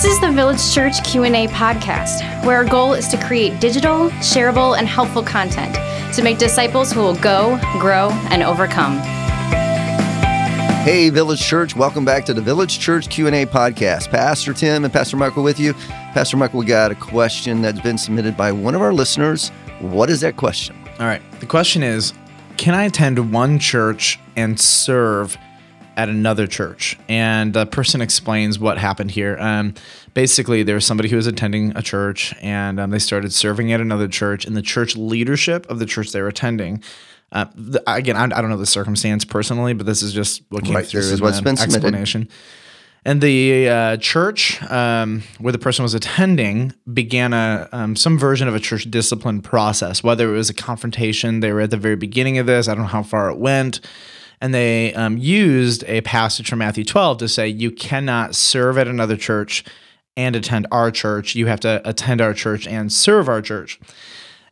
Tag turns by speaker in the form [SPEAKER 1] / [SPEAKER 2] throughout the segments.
[SPEAKER 1] This is the Village Church Q&A podcast, where our goal is to create digital, shareable, and helpful content to make disciples who will go, grow, and overcome.
[SPEAKER 2] Hey, Village Church, welcome back to the Village Church Q&A podcast. Pastor Tim and Pastor Michael with you. Pastor Michael, we got a question that's been submitted by one of our listeners. What is that question?
[SPEAKER 3] All right. The question is Can I attend one church and serve at another church? And the person explains what happened here. Um, basically, there was somebody who was attending a church and um, they started serving at another church, and the church leadership of the church they were attending. Uh, the, again, I, I don't know the circumstance personally, but this is just what came
[SPEAKER 2] Right,
[SPEAKER 3] through
[SPEAKER 2] this is what's been submitted.
[SPEAKER 3] explanation. And the uh, church um, where the person was attending began a um, some version of a church discipline process. Whether it was a confrontation, they were at the very beginning of this. I don't know how far it went, and they um, used a passage from Matthew 12 to say you cannot serve at another church and attend our church. You have to attend our church and serve our church.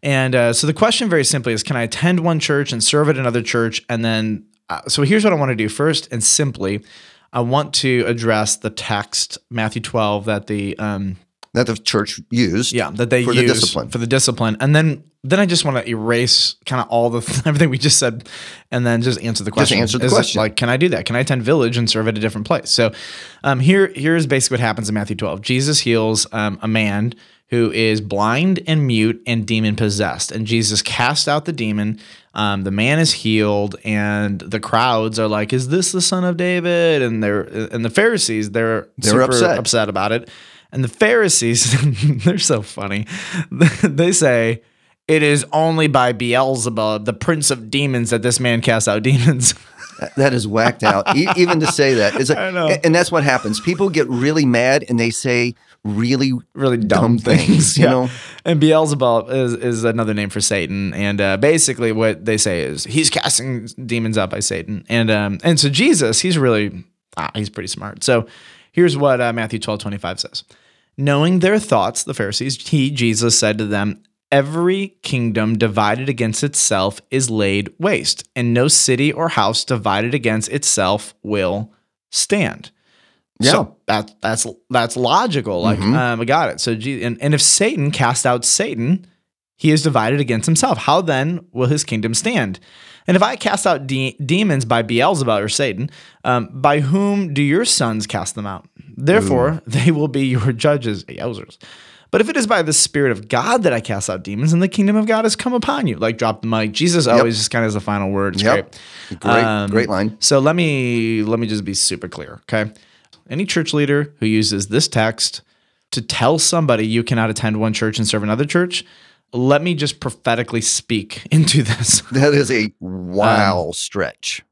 [SPEAKER 3] And uh, so the question, very simply, is: Can I attend one church and serve at another church? And then, uh, so here's what I want to do first, and simply, I want to address the text Matthew 12 that the um,
[SPEAKER 2] That the church used.
[SPEAKER 3] yeah that they
[SPEAKER 2] For the discipline.
[SPEAKER 3] for the discipline, and then then I just want to erase kind of all the everything we just said, and then just answer the question.
[SPEAKER 2] answer the
[SPEAKER 3] Is
[SPEAKER 2] question.
[SPEAKER 3] Like, can I do that? Can I attend Village and serve at a different place? So, um, here here's basically what happens in Matthew 12. Jesus heals um, a man who is blind and mute and demon possessed, and Jesus casts out the demon. Um, the man is healed, and the crowds are like, "Is this the son of David?" And they're and the Pharisees they're
[SPEAKER 2] They're
[SPEAKER 3] super
[SPEAKER 2] upset.
[SPEAKER 3] upset about it. And the Pharisees, they're so funny. they say, It is only by Beelzebub, the prince of demons, that this man casts out demons.
[SPEAKER 2] That is whacked out. Even to say that is,
[SPEAKER 3] I know.
[SPEAKER 2] and that's what happens. People get really mad and they say really,
[SPEAKER 3] really
[SPEAKER 2] dumb,
[SPEAKER 3] dumb,
[SPEAKER 2] things. You
[SPEAKER 3] Yeah.
[SPEAKER 2] know,
[SPEAKER 3] And Beelzebub is, is another name for Satan. And uh, basically, what they say is he's casting demons out by Satan. And um, and so Jesus, he's really ah, he's pretty smart. So here's what uh, Matthew 12, 25 says. Knowing their thoughts, the Pharisees, he, Jesus, said to them, Every kingdom divided against itself is laid waste, and no city or house divided against itself will stand.
[SPEAKER 2] Yeah.
[SPEAKER 3] So that that's that's logical. Like
[SPEAKER 2] Mhm.
[SPEAKER 3] um, I got it. So and, and if Satan cast out Satan, he is divided against himself. How then will his kingdom stand? And if I cast out de- demons by Beelzebub or Satan, um, by whom do your sons cast them out? Therefore, they will be your judges. Yowzers. But if it is by the Spirit of God that I cast out demons, then the kingdom of God has come upon you. Like drop the mic. Jesus always just kind of has the final word. It's
[SPEAKER 2] Yep.
[SPEAKER 3] great.
[SPEAKER 2] great,
[SPEAKER 3] Um,
[SPEAKER 2] great line.
[SPEAKER 3] So let me let me just be super clear, okay? Any church leader who uses this text to tell somebody you cannot attend one church and serve another church, let me just prophetically speak into this.
[SPEAKER 2] That is a
[SPEAKER 3] um,
[SPEAKER 2] wow stretch.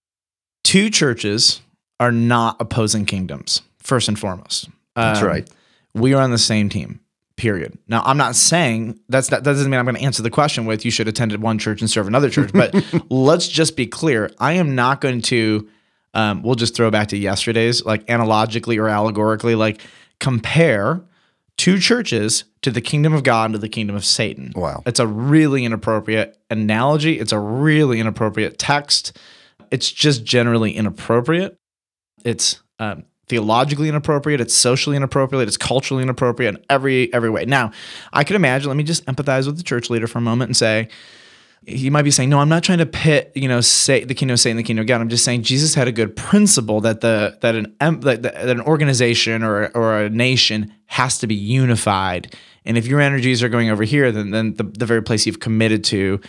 [SPEAKER 3] Two churches are not opposing kingdoms, first and foremost.
[SPEAKER 2] That's
[SPEAKER 3] Um,
[SPEAKER 2] right.
[SPEAKER 3] We are on the same team. Period. Now, I'm not saying that's that, that doesn't mean I'm going to answer the question with you should attend at one church and serve another church, but let's just be clear. I am not going to. Um, we'll just throw back to yesterday's, like analogically or allegorically, like compare two churches to the kingdom of God and to the kingdom of Satan.
[SPEAKER 2] Wow.
[SPEAKER 3] It's a really inappropriate analogy. It's a really inappropriate text. It's just generally inappropriate. It's um, theologically inappropriate. It's socially inappropriate. It's culturally inappropriate in every every way. Now, I could imagine. Let me just empathize with the church leader for a moment and say, he might be saying, "No, I'm not trying to pit, you know, say the kingdom of Satan, the kingdom of God. I'm just saying Jesus had a good principle that the that an that, that an organization or or a nation has to be unified. And if your energies are going over here, then then the, the very place you've committed to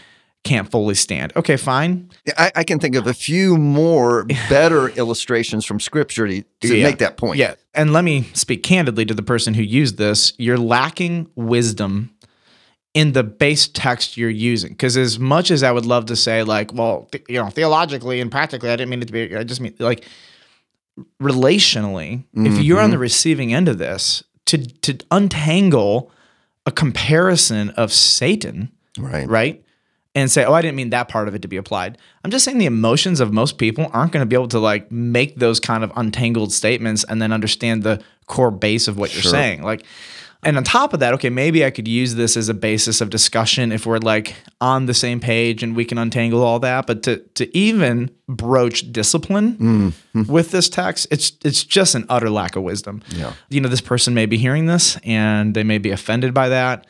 [SPEAKER 3] can't fully stand. Okay, fine.
[SPEAKER 2] I, I can think of a few more better illustrations from scripture to, to
[SPEAKER 3] Yeah.
[SPEAKER 2] make that point.
[SPEAKER 3] Yeah. And let me speak candidly to the person who used this. You're lacking wisdom in the base text you're using. Because as much as I would love to say, like, well, th- you know, theologically and practically, I didn't mean it to be, I just mean like relationally, if mm-hmm. you're on the receiving end of this, to to untangle a comparison of Satan,
[SPEAKER 2] Right.
[SPEAKER 3] right? And say, oh, I didn't mean that part of it to be applied. I'm just saying the emotions of most people aren't going to be able to like make those kind of untangled statements and then understand the core base of what you're saying. Like, And on top of that, okay, maybe I could use this as a basis of discussion if we're like on the same page and we can untangle all that. But to to even broach discipline mm-hmm. with this text, it's it's just an utter lack of wisdom.
[SPEAKER 2] Yeah.
[SPEAKER 3] You know, this person may be hearing this and they may be offended by that.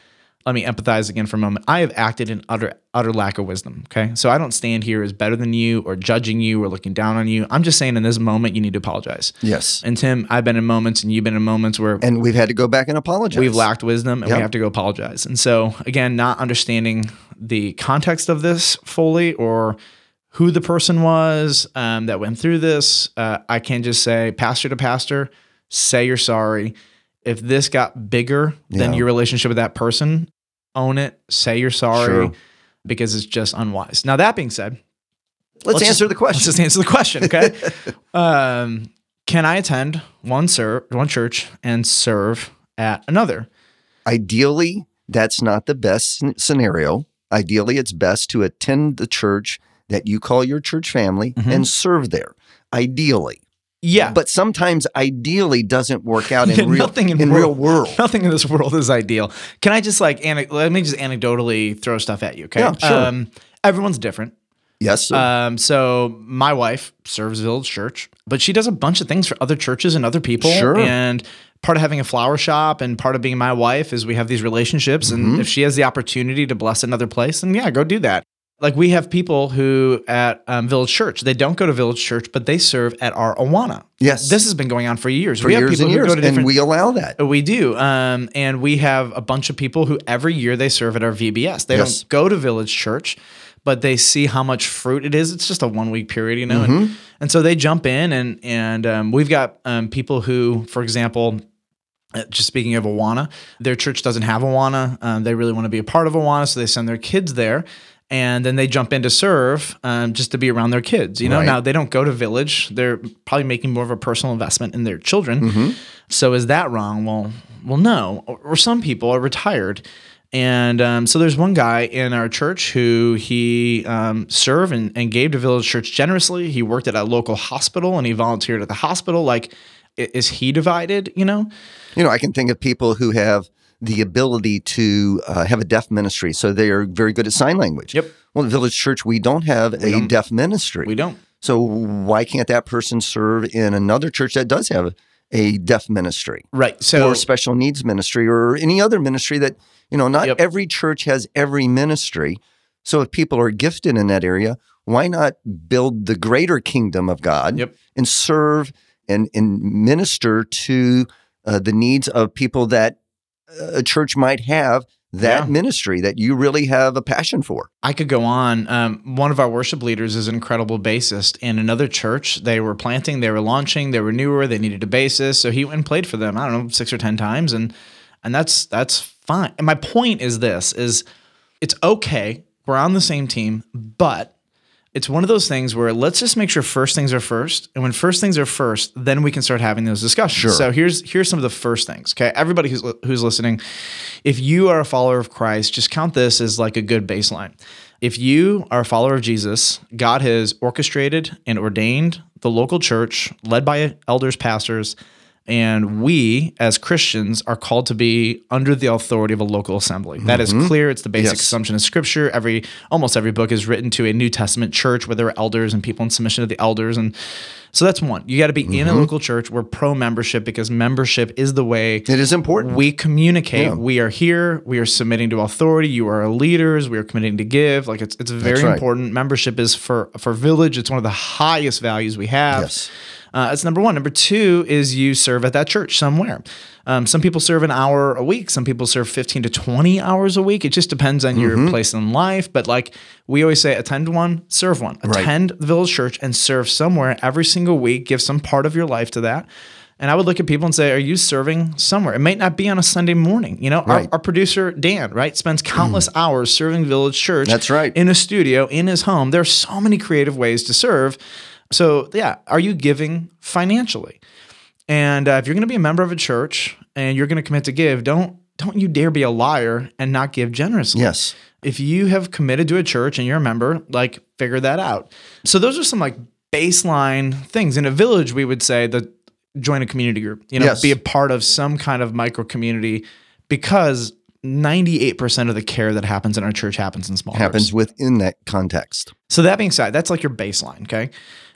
[SPEAKER 3] Let me empathize again for a moment. I have acted in utter utter lack of wisdom. Okay. So I don't stand here as better than you or judging you or looking down on you. I'm just saying in this moment you need to apologize.
[SPEAKER 2] Yes.
[SPEAKER 3] And Tim, I've been in moments and you've been in moments where
[SPEAKER 2] And we've had to go back and apologize.
[SPEAKER 3] we've lacked wisdom and
[SPEAKER 2] Yep.
[SPEAKER 3] we have to go apologize. And so, again, not understanding the context of this fully or who the person was um, that went through this, uh, I can just say, pastor to pastor, say you're sorry. If this got bigger than
[SPEAKER 2] Yeah.
[SPEAKER 3] your relationship with that person, own it, say you're sorry
[SPEAKER 2] Sure.
[SPEAKER 3] because it's just unwise. Now, that being said,
[SPEAKER 2] Let's,
[SPEAKER 3] Let's
[SPEAKER 2] answer
[SPEAKER 3] just-
[SPEAKER 2] the question.
[SPEAKER 3] Let's just answer the question, okay? um, can I attend one ser- one church and serve at another?
[SPEAKER 2] Ideally, that's not the best scenario. Ideally, it's best to attend the church that you call your church family
[SPEAKER 3] Mhm.
[SPEAKER 2] and serve there. Ideally.
[SPEAKER 3] Yeah,
[SPEAKER 2] But sometimes ideally doesn't work out in real
[SPEAKER 3] nothing in
[SPEAKER 2] in
[SPEAKER 3] world-
[SPEAKER 2] real world.
[SPEAKER 3] nothing in this world is ideal. Can I just like ane- let me just anecdotally throw stuff at you? Okay,
[SPEAKER 2] Yeah, sure.
[SPEAKER 3] Um, everyone's different.
[SPEAKER 2] Yes. sir.
[SPEAKER 3] Um, so my wife serves Village Church, but she does a bunch of things for other churches and other people.
[SPEAKER 2] Sure.
[SPEAKER 3] And part of having a flower shop and part of being my wife is we have these relationships.
[SPEAKER 2] Mm-hmm.
[SPEAKER 3] And if she has the opportunity to bless another place, then yeah, go do that. Like we have people who at um, Village Church, they don't go to Village Church, but they serve at our Awana.
[SPEAKER 2] Yes.
[SPEAKER 3] This has been going on for years.
[SPEAKER 2] for
[SPEAKER 3] we have
[SPEAKER 2] years
[SPEAKER 3] people
[SPEAKER 2] and years.
[SPEAKER 3] go to different
[SPEAKER 2] And we allow that.
[SPEAKER 3] we do. Um, and we have a bunch of people who every year they serve at our VBS. They
[SPEAKER 2] Yes.
[SPEAKER 3] don't go to Village Church, but they see how much fruit it is. It's just a one week period, you know?
[SPEAKER 2] Mm-hmm.
[SPEAKER 3] And, and so they jump in and, and um, we've got um, people who, for example, uh, just speaking of Awana, their church doesn't have Awana. Um, they really want to be a part of Awana, so they send their kids there. And then they jump in to serve um, just to be around their kids. You know,
[SPEAKER 2] Right.
[SPEAKER 3] now they don't go to village. They're probably making more of a personal investment in their children.
[SPEAKER 2] Mm-hmm.
[SPEAKER 3] So is that wrong? Well, well, no. Or, or some people are retired, and um, so there's one guy in our church who he um, served and, and gave to Village Church generously. He worked at a local hospital and he volunteered at the hospital. Like, is he divided? You know?
[SPEAKER 2] You know, I can think of people who have the ability to uh, have a deaf ministry, so they are very good at sign language.
[SPEAKER 3] Yep.
[SPEAKER 2] Well, the Village Church, we don't have a
[SPEAKER 3] don't.
[SPEAKER 2] deaf ministry.
[SPEAKER 3] We don't.
[SPEAKER 2] So why can't that person serve in another church that does have a deaf ministry
[SPEAKER 3] Right. So
[SPEAKER 2] or special needs ministry or any other ministry that, you know, not
[SPEAKER 3] Yep.
[SPEAKER 2] every church has every ministry. So if people are gifted in that area, why not build the greater kingdom of God
[SPEAKER 3] Yep.
[SPEAKER 2] and serve and, and minister to uh, the needs of people that a church might have that
[SPEAKER 3] Yeah.
[SPEAKER 2] ministry that you really have a passion for?
[SPEAKER 3] I could go on. Um, one of our worship leaders is an incredible bassist. In another church, they were planting, they were launching, they were newer, they needed a bassist, so he went and played for them. I don't know, six or ten times, and and that's that's fine. And my point is this: is it's okay. We're on the same team, but it's one of those things where let's just make sure first things are first, and when first things are first, then we can start having those discussions.
[SPEAKER 2] Sure.
[SPEAKER 3] So here's here's some of the first things. Okay, everybody who's who's listening, if you are a follower of Christ, just count this as like a good baseline. If you are a follower of Jesus, God has orchestrated and ordained the local church led by elders, pastors, and we as Christians are called to be under the authority of a local assembly. That is mm-hmm. clear. It's the basic
[SPEAKER 2] Yes.
[SPEAKER 3] assumption of scripture. Every almost every book is written to a New Testament church where there are elders and people in submission to the elders. And so that's one. You got to be in a mm-hmm. local church. We're pro membership because membership is the way
[SPEAKER 2] It is important.
[SPEAKER 3] we communicate.
[SPEAKER 2] Yeah.
[SPEAKER 3] We are here. We are submitting to authority. You are leaders. We are committing to give. Like it's it's very
[SPEAKER 2] right.
[SPEAKER 3] important. Membership is for for Village. It's one of the highest values we have.
[SPEAKER 2] Yes.
[SPEAKER 3] Uh, that's number one. Number two is you serve at that church somewhere. Um, some people serve an hour a week. Some people serve 15 to 20 hours a week. It just depends on
[SPEAKER 2] Mm-hmm.
[SPEAKER 3] your place in life. But like we always say, attend one, serve one.
[SPEAKER 2] Right.
[SPEAKER 3] Attend the village church and serve somewhere every single week. Give some part of your life to that. And I would look at people and say, Are you serving somewhere? It might not be on a Sunday morning. You know, our,
[SPEAKER 2] Right.
[SPEAKER 3] our producer, Dan, right, spends countless hours serving Village Church.
[SPEAKER 2] That's right.
[SPEAKER 3] In a studio, in his home. There are so many creative ways to serve. So, yeah, are you giving financially? And uh, if you're going to be a member of a church and you're going to commit to give, don't don't you dare be a liar and not give generously.
[SPEAKER 2] Yes.
[SPEAKER 3] If you have committed to a church and you're a member, like figure that out. So those are some like baseline things. In a village, we would say that join a community group. You know,
[SPEAKER 2] Yes.
[SPEAKER 3] be a part of some kind of micro community. because 98% of the care that happens in our church happens in small
[SPEAKER 2] Happens
[SPEAKER 3] groups.
[SPEAKER 2] within that context.
[SPEAKER 3] So that being said, that's like your baseline, okay?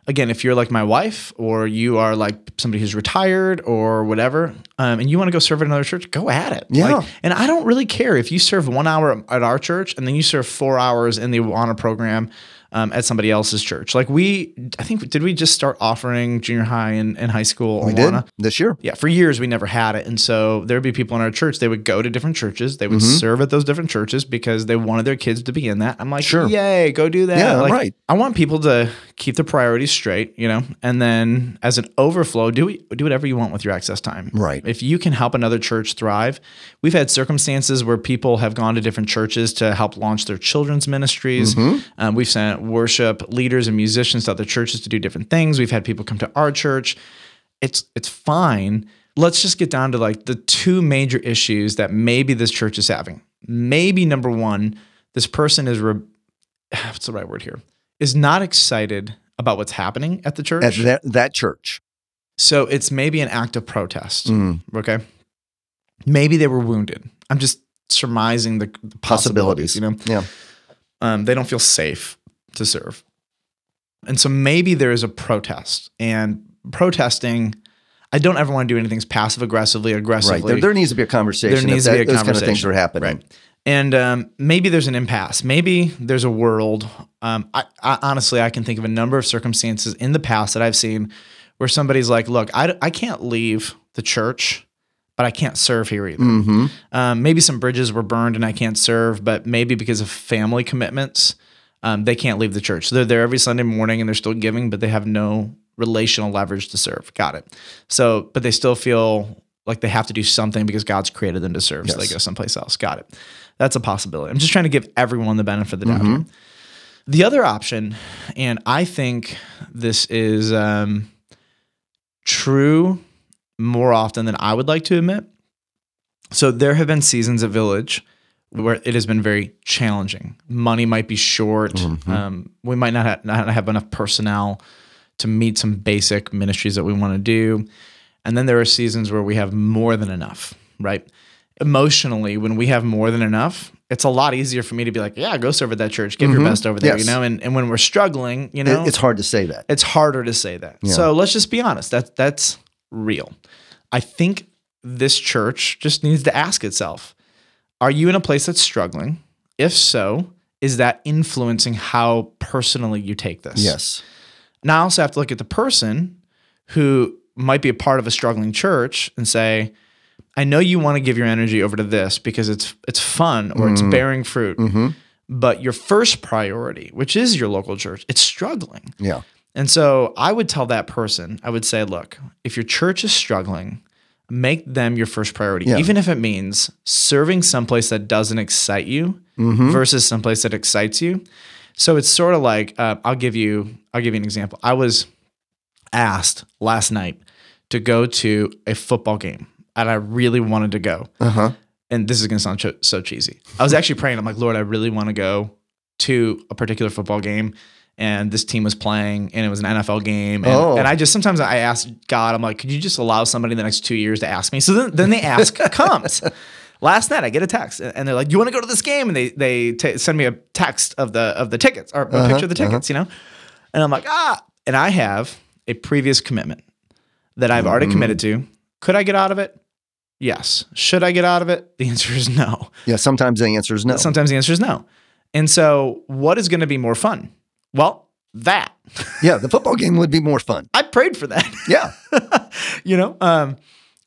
[SPEAKER 3] Again, if you're like my wife or you are like somebody who's retired or whatever, um, and you want to go serve at another church, go at it.
[SPEAKER 2] Yeah.
[SPEAKER 3] Like, and I don't really care if you serve one hour at our church and then you serve four hours in the Awana program um, at somebody else's church. Like we, I think, did we just start offering junior high and, and high school?
[SPEAKER 2] We
[SPEAKER 3] Awana?
[SPEAKER 2] did this year.
[SPEAKER 3] Yeah, for years we never had it. And so there'd be people in our church, they would go to different churches, they would serve at those different churches because they wanted their kids to be in that. I'm like,
[SPEAKER 2] Sure.
[SPEAKER 3] yay, go do that.
[SPEAKER 2] Yeah,
[SPEAKER 3] like,
[SPEAKER 2] right.
[SPEAKER 3] I want people to keep the priorities straight, you know, and then as an overflow, do do whatever you want with your access time.
[SPEAKER 2] Right.
[SPEAKER 3] If you can help another church thrive, we've had circumstances where people have gone to different churches to help launch their children's ministries.
[SPEAKER 2] Mm-hmm.
[SPEAKER 3] Um, we've sent worship leaders and musicians to other churches to do different things. We've had people come to our church. It's it's fine. Let's just get down to like the two major issues that maybe this church is having. Maybe number one, this person is re- what's the right word here? Is not excited about what's happening at the church.
[SPEAKER 2] At that, that church.
[SPEAKER 3] So it's maybe an act of protest.
[SPEAKER 2] Mm.
[SPEAKER 3] Okay. Maybe they were wounded. I'm just surmising the, the possibilities,
[SPEAKER 2] Possibilities.
[SPEAKER 3] you know?
[SPEAKER 2] Yeah.
[SPEAKER 3] Um, they don't feel safe to serve. And so maybe there is a protest. And protesting, I don't ever want to do anything passive aggressively, aggressively.
[SPEAKER 2] Right. There, there needs to be a conversation.
[SPEAKER 3] There needs to be a
[SPEAKER 2] those kind of things
[SPEAKER 3] conversation.
[SPEAKER 2] are happening.
[SPEAKER 3] Right. And um, maybe there's an impasse. Maybe there's a world. Um, I, I, honestly, I can think of a number of circumstances in the past that I've seen where somebody's like, look, I, I can't leave the church, but I can't serve here either.
[SPEAKER 2] Mm-hmm.
[SPEAKER 3] Um, maybe some bridges were burned and I can't serve, but maybe because of family commitments, um, they can't leave the church. So they're there every Sunday morning and they're still giving, but they have no relational leverage to serve. Got it. So, but they still feel like they have to do something because God's created them to serve. So they go someplace else. Got it. That's a possibility. I'm just trying to give everyone the benefit of the doubt. here. The other option, and I think this is um, true more often than I would like to admit. So there have been seasons at Village where it has been very challenging. Money might be short. Um, we might not have, not have enough personnel to meet some basic ministries that we want to do. And then there are seasons where we have more than enough, right? Emotionally, when we have more than enough, it's a lot easier for me to be like, yeah, go serve at that church, give your mm-hmm. best over there,
[SPEAKER 2] Yes.
[SPEAKER 3] you know? And, and when we're struggling, you know,
[SPEAKER 2] it's hard to say that.
[SPEAKER 3] it's harder to say that. So let's just be honest. That's that's real. I think this church just needs to ask itself: Are you in a place that's struggling? If so, is that influencing how personally you take this?
[SPEAKER 2] Yes.
[SPEAKER 3] Now I also have to look at the person who might be a part of a struggling church and say, I know you want to give your energy over to this because it's it's fun or it's bearing fruit. But your first priority, which is your local church, it's struggling.
[SPEAKER 2] Yeah.
[SPEAKER 3] And so I would tell that person, I would say, look, if your church is struggling, make them your first priority,
[SPEAKER 2] Yeah.
[SPEAKER 3] even if it means serving someplace that doesn't excite you
[SPEAKER 2] Mm-hmm.
[SPEAKER 3] versus someplace that excites you. So it's sort of like uh, I'll give you I'll give you an example. I was asked last night to go to a football game, and I really wanted to go.
[SPEAKER 2] Uh huh.
[SPEAKER 3] And this is going to sound cho- so cheesy. I was actually praying. I'm like, Lord, I really want to go to a particular football game. And this team was playing, and it was an NFL game. And,
[SPEAKER 2] Oh.
[SPEAKER 3] and I just sometimes I ask God, I'm like, could you just allow somebody in the next two years to ask me? So then, then they ask comes. Last night I get a text, and they're like, "You want to go to this game?" And they they ta send me a text of the of the tickets or a picture of the tickets, you know. And I'm like, ah. And I have a previous commitment that I've already committed to. Could I get out of it? Yes. Should I get out of it? The answer is no.
[SPEAKER 2] Yeah. Sometimes the answer is no.
[SPEAKER 3] Sometimes the answer is no. And so, what is going to be more fun? Well, that.
[SPEAKER 2] yeah. The football game would be more fun.
[SPEAKER 3] I prayed for that.
[SPEAKER 2] Yeah.
[SPEAKER 3] you know, um,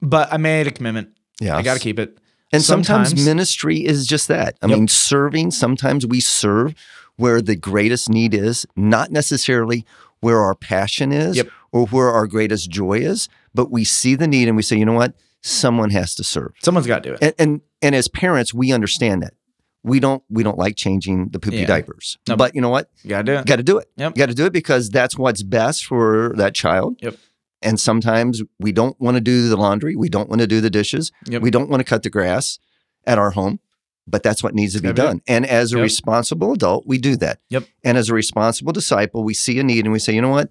[SPEAKER 3] but I made a commitment.
[SPEAKER 2] Yeah.
[SPEAKER 3] I got to keep it.
[SPEAKER 2] And sometimes,
[SPEAKER 3] Sometimes-
[SPEAKER 2] ministry is just that. I
[SPEAKER 3] Yep.
[SPEAKER 2] mean, serving, sometimes we serve where the greatest need is, not necessarily where our passion is
[SPEAKER 3] Yep.
[SPEAKER 2] or where our greatest joy is, but we see the need and we say, you know what? Someone has to serve.
[SPEAKER 3] Someone's got to do it.
[SPEAKER 2] And and, and as parents, we understand that. We don't we don't like changing the poopy
[SPEAKER 3] Yeah.
[SPEAKER 2] diapers.
[SPEAKER 3] No.
[SPEAKER 2] But you know what?
[SPEAKER 3] You got to do it.
[SPEAKER 2] Got to do it.
[SPEAKER 3] Yep.
[SPEAKER 2] Got to do it because that's what's best for that child.
[SPEAKER 3] Yep.
[SPEAKER 2] And sometimes we don't want to do the laundry. We don't want to do the dishes.
[SPEAKER 3] Yep.
[SPEAKER 2] We don't want to cut the grass at our home, but that's what needs to be
[SPEAKER 3] Gotta
[SPEAKER 2] done. And as a
[SPEAKER 3] Yep.
[SPEAKER 2] responsible adult, we do that.
[SPEAKER 3] Yep.
[SPEAKER 2] And as a responsible disciple, we see a need and we say, you know what?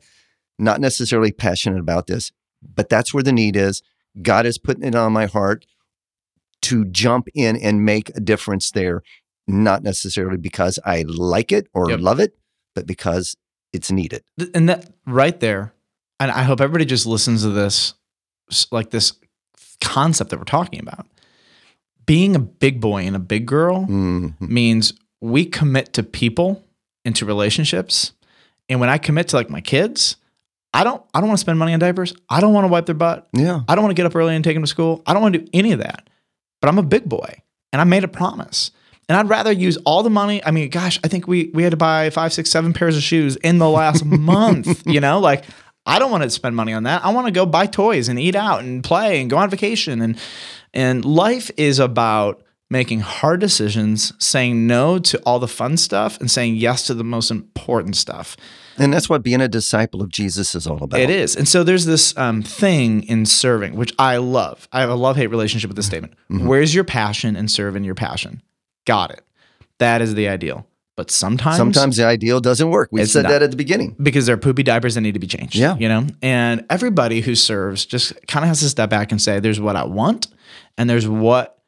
[SPEAKER 2] Not necessarily passionate about this, but that's where the need is. God is putting it on my heart to jump in and make a difference there, not necessarily because I like it or
[SPEAKER 3] Yep.
[SPEAKER 2] love it, but because it's needed.
[SPEAKER 3] And that right there and i hope everybody just listens to this like this concept that we're talking about being a big boy and a big girl
[SPEAKER 2] Mhm.
[SPEAKER 3] means we commit to people into relationships and when i commit to like my kids i don't i don't want to spend money on diapers. I don't want to wipe their butt.
[SPEAKER 2] Yeah.
[SPEAKER 3] i don't want to get up early and take them to school. I don't want to do any of that. But i'm a big boy and i made a promise. And i'd rather use all the money i mean gosh i think we we had to buy five six seven pairs of shoes in the last month you know? Like i don't want to spend money on that. I want to go buy toys and eat out and play and go on vacation. And and life is about making hard decisions saying no to all the fun stuff and saying yes to the most important stuff
[SPEAKER 2] And that's what being a disciple of Jesus is all about.
[SPEAKER 3] it is. And so there's this um, thing in serving, which I love. I have a love hate relationship with this statement.
[SPEAKER 2] Mm-hmm.
[SPEAKER 3] Where's your passion and serve in your passion? Got it. That is the ideal. But sometimes,
[SPEAKER 2] Sometimes the ideal doesn't work. We said
[SPEAKER 3] not.
[SPEAKER 2] that at the beginning.
[SPEAKER 3] because they're poopy diapers that need to be changed.
[SPEAKER 2] Yeah.
[SPEAKER 3] You know? And everybody who serves just kind of has to step back and say, there's what I want, and there's what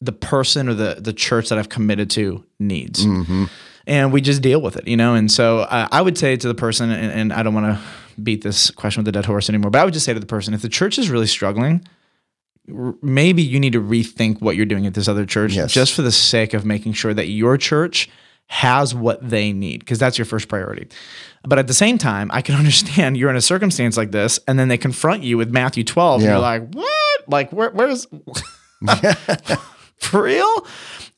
[SPEAKER 3] the person or the the church that I've committed to needs.
[SPEAKER 2] hmm
[SPEAKER 3] And we just deal with it, you know? And so uh, I would say to the person, and, and I don't want to beat this question with the dead horse anymore, but I would just say to the person, if the church is really struggling, r- maybe you need to rethink what you're doing at this other church
[SPEAKER 2] Yes.
[SPEAKER 3] just for the sake of making sure that your church has what they need because that's your first priority. But at the same time, I can understand you're in a circumstance like this and then they confront you with Matthew 12 and you're like, "What? Like where where's for real?"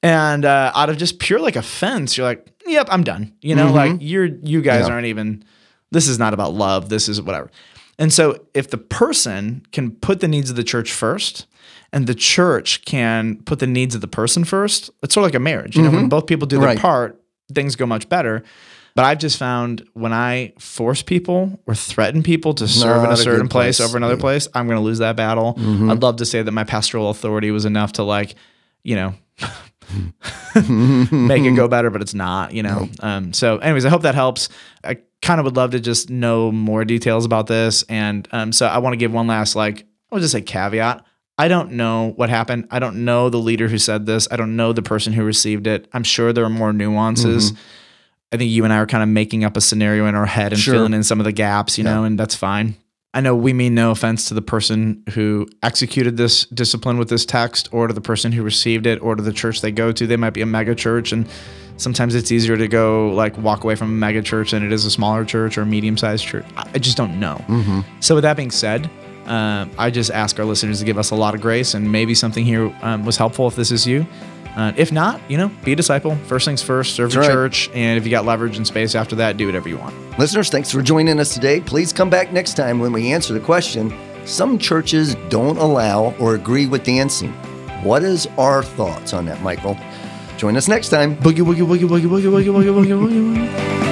[SPEAKER 3] And uh, out of just pure like offense, you're like, "Yep, I'm done." You know, like you're you guys
[SPEAKER 2] Mm-hmm. Yeah.
[SPEAKER 3] aren't even this is not about love, this is whatever. And so if the person can put the needs of the church first and the church can put the needs of the person first, it's sort of like a marriage. You know, when both people do their
[SPEAKER 2] Mm-hmm. Right.
[SPEAKER 3] part, things go much better. But I've just found when I force people or threaten people to serve in
[SPEAKER 2] Not
[SPEAKER 3] a
[SPEAKER 2] a
[SPEAKER 3] certain place,
[SPEAKER 2] place.
[SPEAKER 3] over another place, I'm going to lose that battle.
[SPEAKER 2] Mm-hmm.
[SPEAKER 3] I'd love to say that my pastoral authority was enough to like, you know, make it go better, but it's not, you know. Um, so, anyways, I hope that helps. I kind of would love to just know more details about this, and um, so I want to give one last like I'll just say caveat. I don't know what happened. I don't know the leader who said this. I don't know the person who received it. I'm sure there are more nuances. I think you and I are kind of making up a scenario in our head and
[SPEAKER 2] Sure.
[SPEAKER 3] filling in some of the gaps, you know, and that's fine. I know we mean no offense to the person who executed this discipline with this text or to the person who received it or to the church they go to. They might be a mega church and sometimes it's easier to go like walk away from a mega church than it is a smaller church or a medium sized church. I just don't know. So with that being said, um, I just ask our listeners to give us a lot of grace and maybe something here um, was helpful if this is you. Uh, if not, you know, be a disciple. First things first, serve
[SPEAKER 2] That's
[SPEAKER 3] your
[SPEAKER 2] right.
[SPEAKER 3] church. And if you got leverage and space after that, do whatever you want.
[SPEAKER 2] Listeners, thanks for joining us today. Please come back next time when we answer the question some churches don't allow or agree with dancing. What is our thoughts on that, Michael? Join us next time.
[SPEAKER 3] Boogie, woogie, woogie, woogie, woogie, woogie, woogie, woogie, woogie, woogie.